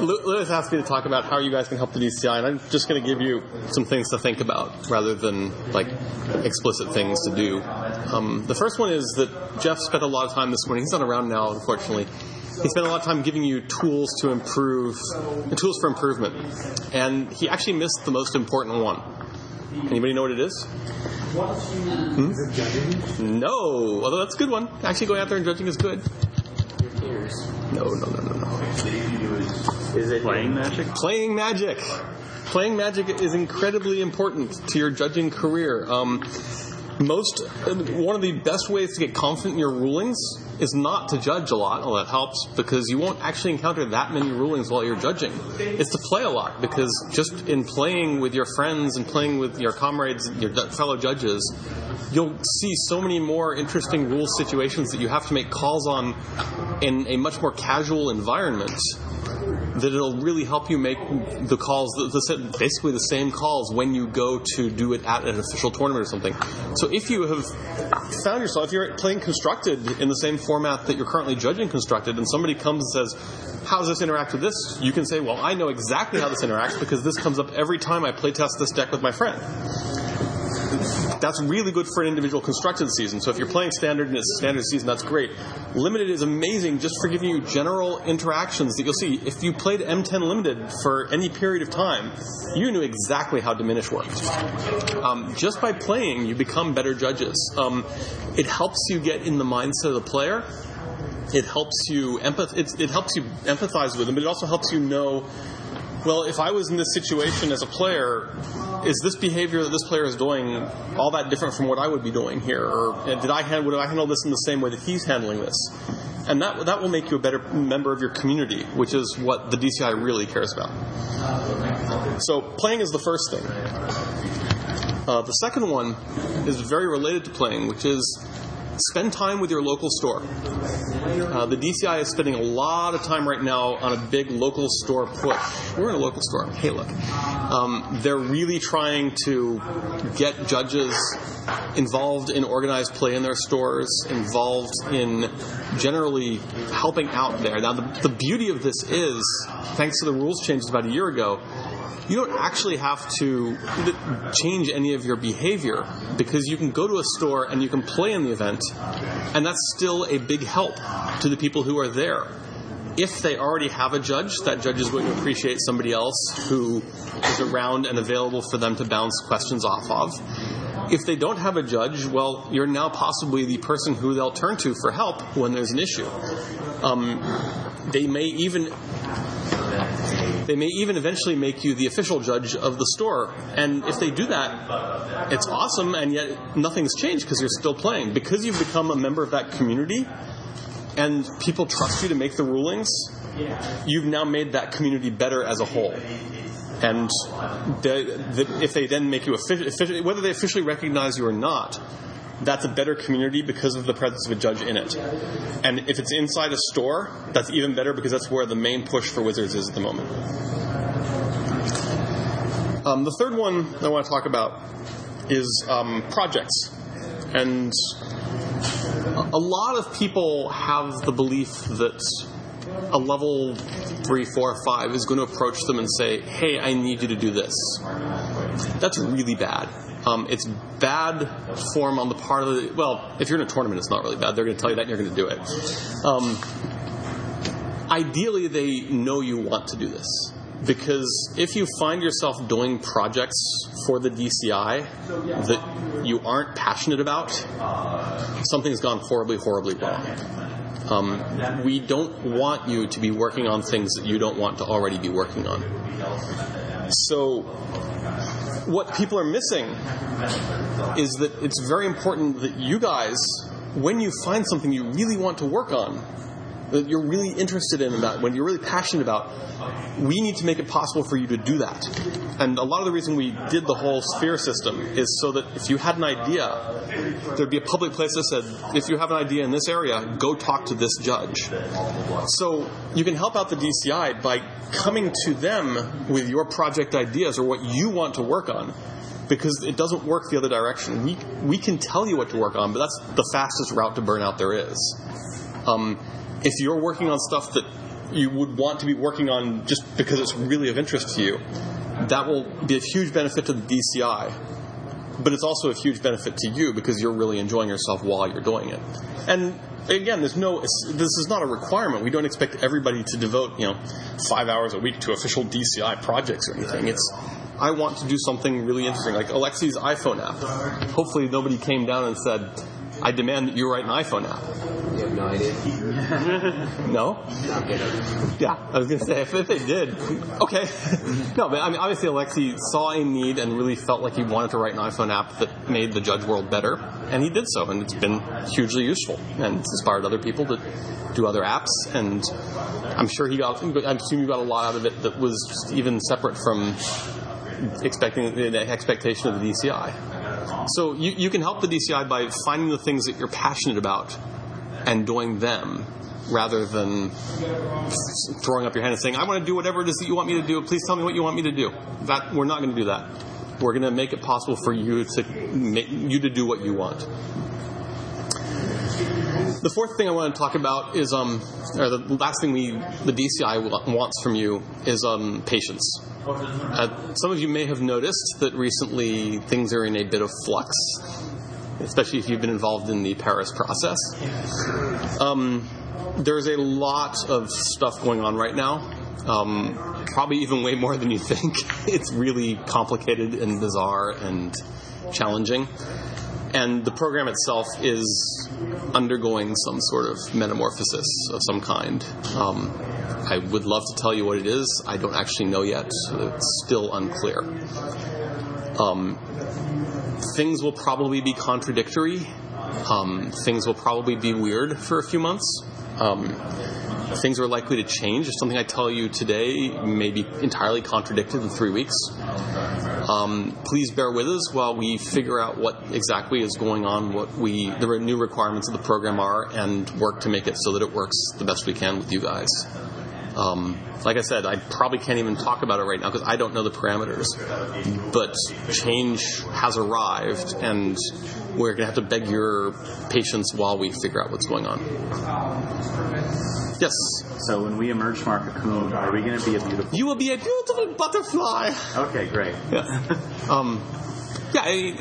Lilith asked me to talk about how you guys can help the DCI, and I'm just going to give you some things to think about rather than like explicit things to do. Um, the first one is that Jeff spent a lot of time this morning. He's not around now, unfortunately. He spent a lot of time giving you tools to improve, tools for improvement, and he actually missed the most important one. Anybody know what it is? Hmm? No, although that's a good one. Actually, going out there and judging is good. No, no, no, no, no. Is it playing magic? Playing magic. Playing magic is incredibly important to your judging career. Um, most one of the best ways to get confident in your rulings is not to judge a lot. Well, that helps because you won't actually encounter that many rulings while you're judging. It's to play a lot because just in playing with your friends and playing with your comrades, your fellow judges, you'll see so many more interesting rule situations that you have to make calls on in a much more casual environment that it'll really help you make the calls, the, basically the same calls when you go to do it at an official tournament or something. So if you have found yourself, if you're playing constructed in the same format that you're currently judging constructed, and somebody comes and says, "How does this interact with this?" You can say, "Well, I know exactly how this interacts because this comes up every time I play test this deck with my friend." That's really good for an individual constructed season. So if you're playing standard and it's a standard season, that's great. Limited is amazing just for giving you general interactions that you'll see. If you played M10 Limited for any period of time, you knew exactly how diminish worked. Um, just by playing, you become better judges. Um, it helps you get in the mindset of the player it helps you empath- it helps you empathize with them, but it also helps you know well, if I was in this situation as a player, is this behavior that this player is doing all that different from what I would be doing here? Or uh, did I hand, would I handle this in the same way that he's handling this? And that, that will make you a better member of your community, which is what the DCI really cares about. So playing is the first thing. Uh, the second one is very related to playing, which is spend time with your local store. Uh, the DCI is spending a lot of time right now on a big local store push. We're in a local store. Hey, look. Um, they're really trying to get judges involved in organized play in their stores, involved in generally helping out there. Now, the, the beauty of this is, thanks to the rules changes about a year ago, you don't actually have to change any of your behavior because you can go to a store and you can play in the event, and that's still a big help to the people who are there. If they already have a judge, that judge is going to appreciate somebody else who is around and available for them to bounce questions off of. If they don't have a judge, well, you're now possibly the person who they'll turn to for help when there's an issue. Um, they may even they may even eventually make you the official judge of the store. And if they do that, it's awesome, and yet nothing's changed because you're still playing. Because you've become a member of that community and people trust you to make the rulings, you've now made that community better as a whole. And if they then make you official, whether they officially recognize you or not, that's a better community because of the presence of a judge in it. And if it's inside a store, that's even better because that's where the main push for Wizards is at the moment. Um, the third one I want to talk about is um, projects. And a lot of people have the belief that a level three, four, five is going to approach them and say, hey, I need you to do this. That's really bad. Um, it's bad form on the part of the. Well, if you're in a tournament, it's not really bad. They're going to tell you that and you're going to do it. Um, ideally, they know you want to do this. Because if you find yourself doing projects for the DCI that you aren't passionate about, something's gone horribly, horribly wrong. Um, we don't want you to be working on things that you don't want to already be working on. So, what people are missing is that it's very important that you guys, when you find something you really want to work on, that you're really interested in that, when you're really passionate about, we need to make it possible for you to do that. And a lot of the reason we did the whole sphere system is so that if you had an idea, there'd be a public place that said, if you have an idea in this area, go talk to this judge. So you can help out the DCI by coming to them with your project ideas or what you want to work on because it doesn't work the other direction. We, we can tell you what to work on, but that's the fastest route to burnout there is. Um, if you're working on stuff that you would want to be working on just because it's really of interest to you, that will be a huge benefit to the DCI. But it's also a huge benefit to you because you're really enjoying yourself while you're doing it. And again, there's no. This is not a requirement. We don't expect everybody to devote, you know, five hours a week to official DCI projects or anything. It's I want to do something really interesting, like Alexi's iPhone app. Hopefully, nobody came down and said, I demand that you write an iPhone app. You have no idea. No? Yeah, I was going to say, if, if they did, okay. no, but I mean, obviously, Alexi saw a need and really felt like he wanted to write an iPhone app that made the judge world better, and he did so, and it's been hugely useful, and it's inspired other people to do other apps, and I'm sure he got, I assume you got a lot out of it that was even separate from expecting the expectation of the DCI. So you, you can help the DCI by finding the things that you're passionate about and doing them rather than throwing up your hand and saying, I want to do whatever it is that you want me to do. Please tell me what you want me to do. That We're not going to do that. We're going to make it possible for you to make, you to do what you want. The fourth thing I want to talk about is, um, or the last thing we, the DCI wants from you is um, patience. Uh, some of you may have noticed that recently things are in a bit of flux, especially if you've been involved in the Paris process. Um, there's a lot of stuff going on right now. Um, probably even way more than you think. it's really complicated and bizarre and challenging. And the program itself is undergoing some sort of metamorphosis of some kind. Um, I would love to tell you what it is. I don't actually know yet. It's still unclear. Um, things will probably be contradictory. Um, things will probably be weird for a few months. Um, things are likely to change. Something I tell you today may be entirely contradicted in three weeks. Um, please bear with us while we figure out what exactly is going on, what we the new requirements of the program are, and work to make it so that it works the best we can with you guys. Um, like I said, I probably can't even talk about it right now because I don't know the parameters. But change has arrived, and we're going to have to beg your patience while we figure out what's going on. Yes. So when we emerge from our cocoon, are we going to be a beautiful? You will be a beautiful butterfly. Okay, great. Yeah. um, yeah. I,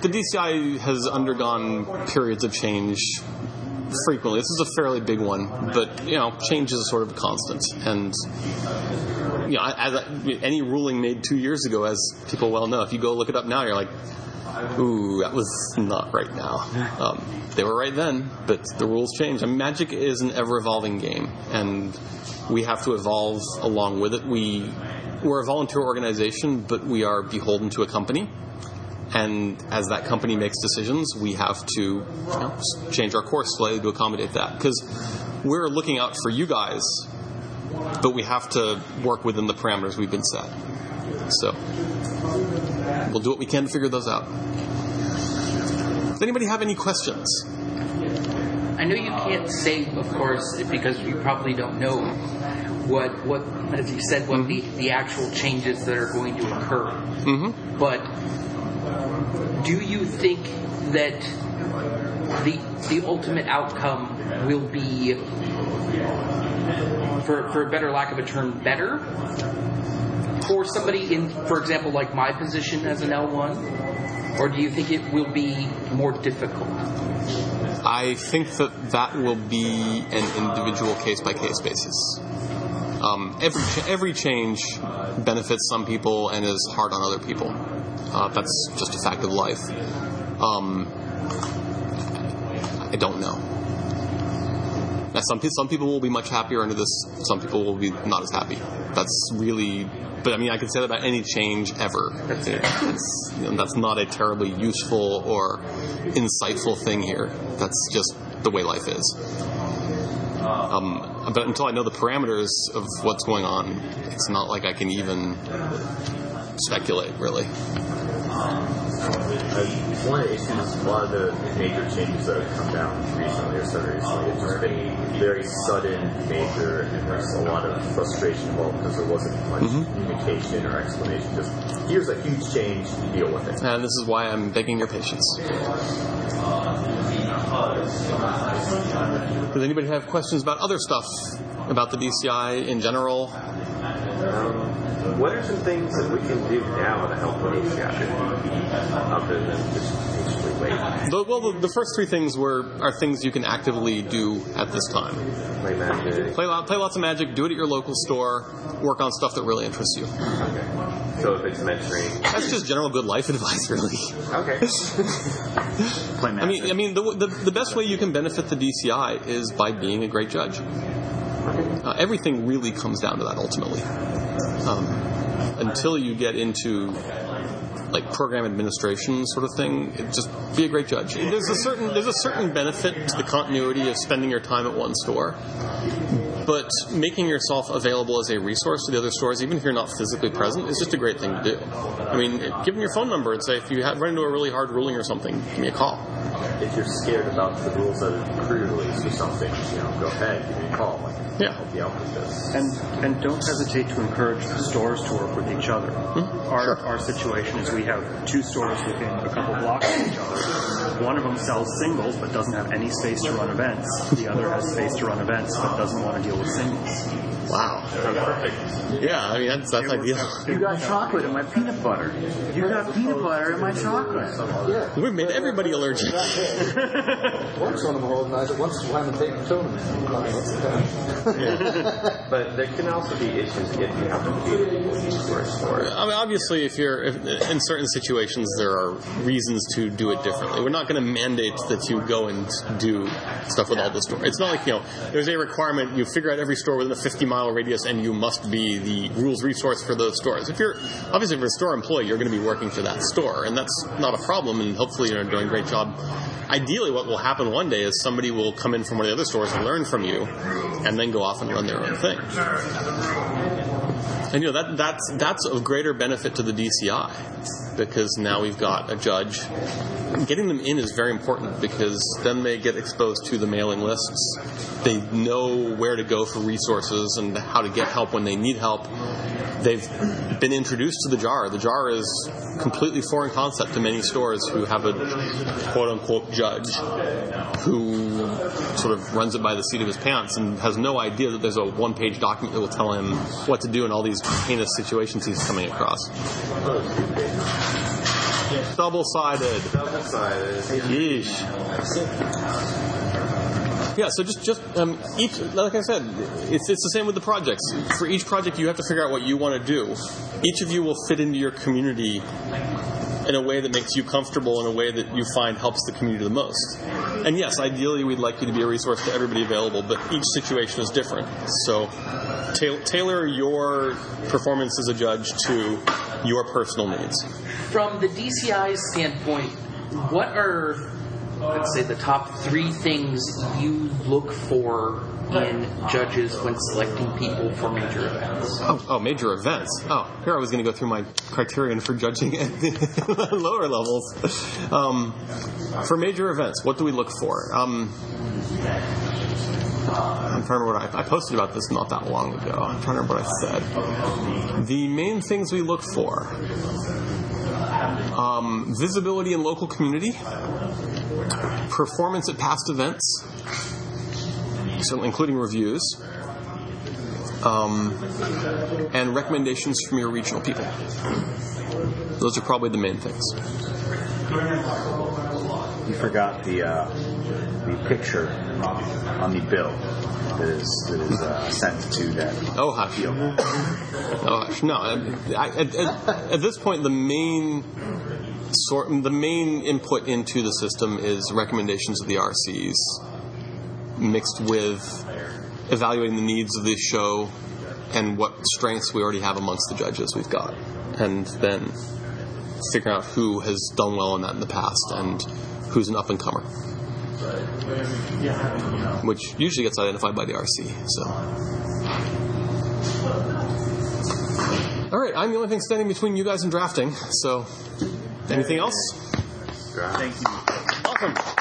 the DCI has undergone periods of change frequently. This is a fairly big one, but you know, change is a sort of a constant. And you know, as any ruling made two years ago, as people well know, if you go look it up now, you're like, ooh, that was not right now. Um, they were right then, but the rules change. And Magic is an ever-evolving game, and we have to evolve along with it. We we're a volunteer organization, but we are beholden to a company. And as that company makes decisions, we have to you know, change our course slightly to accommodate that. Because we're looking out for you guys, but we have to work within the parameters we've been set. So we'll do what we can to figure those out. Does anybody have any questions? I know you can't say, of course, because you probably don't know what, what as you said, what the, the actual changes that are going to occur. Mm-hmm. But do you think that the the ultimate outcome will be, for for a better lack of a term, better for somebody in, for example, like my position as an L1, or do you think it will be more difficult? I think that that will be an individual case by case basis. Um, every every change benefits some people and is hard on other people. Uh, that's just a fact of life. Um, I don't know. Now, some some people will be much happier under this. Some people will be not as happy. That's really. But I mean, I can say that about any change ever. That's, you know, that's not a terribly useful or insightful thing here. That's just the way life is. Um, but until I know the parameters of what's going on, it's not like I can even speculate, really. Uh, one of the issues, a lot of the major changes that have come down recently or so recently, it's just been very sudden, major, and there's a lot of frustration involved because there wasn't much communication or explanation. Just here's a huge change, deal with it. And this is why I'm begging your patience. Does anybody have questions about other stuff about the DCI in general? Um, what are some things that we can do now to help the DCI other than just patiently wait? The, well, the, the first three things were are things you can actively do at this time. Play magic. Play, play lots of magic. Do it at your local store. Work on stuff that really interests you. Okay. So if it's mentoring, That's just general good life advice, really. okay. Play magic. I mean, I mean, the, the, the best way you can benefit the DCI is by being a great judge. Uh, everything really comes down to that ultimately. Um, until you get into like program administration sort of thing, just be a great judge. There's a certain there's a certain benefit to the continuity of spending your time at one store. But making yourself available as a resource to the other stores, even if you're not physically present, is just a great thing to do. I mean, give them your phone number and say, if you have, run into a really hard ruling or something, give me a call. If you're scared about the rules of the crew release or something, you know, go ahead, give me a call. Like, Yeah. help you out with this. And and don't hesitate to encourage the stores to work with each other. Hmm. Our our situation is we have two stores within a couple blocks of each other. One of them sells singles but doesn't have any space to run events. The other has space to run events but doesn't want to deal with singles. Wow. Perfect. Yeah, I mean, that's, that's ideal. you got chocolate in my peanut butter. You got peanut butter in my chocolate. We've made everybody allergic. Once one of them organized it, once one of them take the tournament. But there can also be issues if you have to communicate with each store store. I mean, obviously, if you're if, in certain situations, there are reasons to do it differently. We're not going to mandate that you go and do stuff with all the stores. It's not like you know, there's a requirement. You figure out every store within a 50 mile radius, and you must be the rules resource for those stores. If you're obviously if you're a store employee, you're going to be working for that store, and that's not a problem. And hopefully, you're doing a great job. Ideally, what will happen one day is somebody will come in from one of the other stores and learn from you, and then go off and run their own thing. Turn to the room. And you know that that's that's of greater benefit to the DCI because now we've got a judge. Getting them in is very important because then they get exposed to the mailing lists. They know where to go for resources and how to get help when they need help. They've been introduced to the JAR. The JAR is completely foreign concept to many stores who have a quote unquote judge who sort of runs it by the seat of his pants and has no idea that there's a one page document that will tell him what to do in all these heinous situations he's coming across. Double sided. Double-sided. Yeesh. Yeah, so just just um, each like I said, it's it's the same with the projects. For each project, you have to figure out what you want to do. Each of you will fit into your community in a way that makes you comfortable, in a way that you find helps the community the most. And yes, ideally, we'd like you to be a resource to everybody available, but each situation is different. So ta- tailor your performance as a judge to your personal needs. From the DCI's standpoint, what are, let's say, the top three things you look for in judges when selecting people for major events? Oh, oh, major events. Oh, here I was going to go through my criterion for judging at the lower levels. Um, for major events, what do we look for? Um, I'm trying to remember what I, I posted about this not that long ago. I'm trying to remember what I said. The main things we look for um, visibility in local community, performance at past events, certainly including reviews, um, and recommendations from your regional people. Those are probably the main things. You forgot the uh, the picture on the bill that is that is uh, sent to that. Oh, hush. Oh, hush. No, I, at, at, at this point, the main sort, the main input into the system is recommendations of the RCs, mixed with evaluating the needs of the show and what strengths we already have amongst the judges we've got, and then figuring out who has done well in that in the past and who's an up and comer. Which usually gets identified by the RC. So, all right, I'm the only thing standing between you guys and drafting. So, anything else? Thank you. Awesome.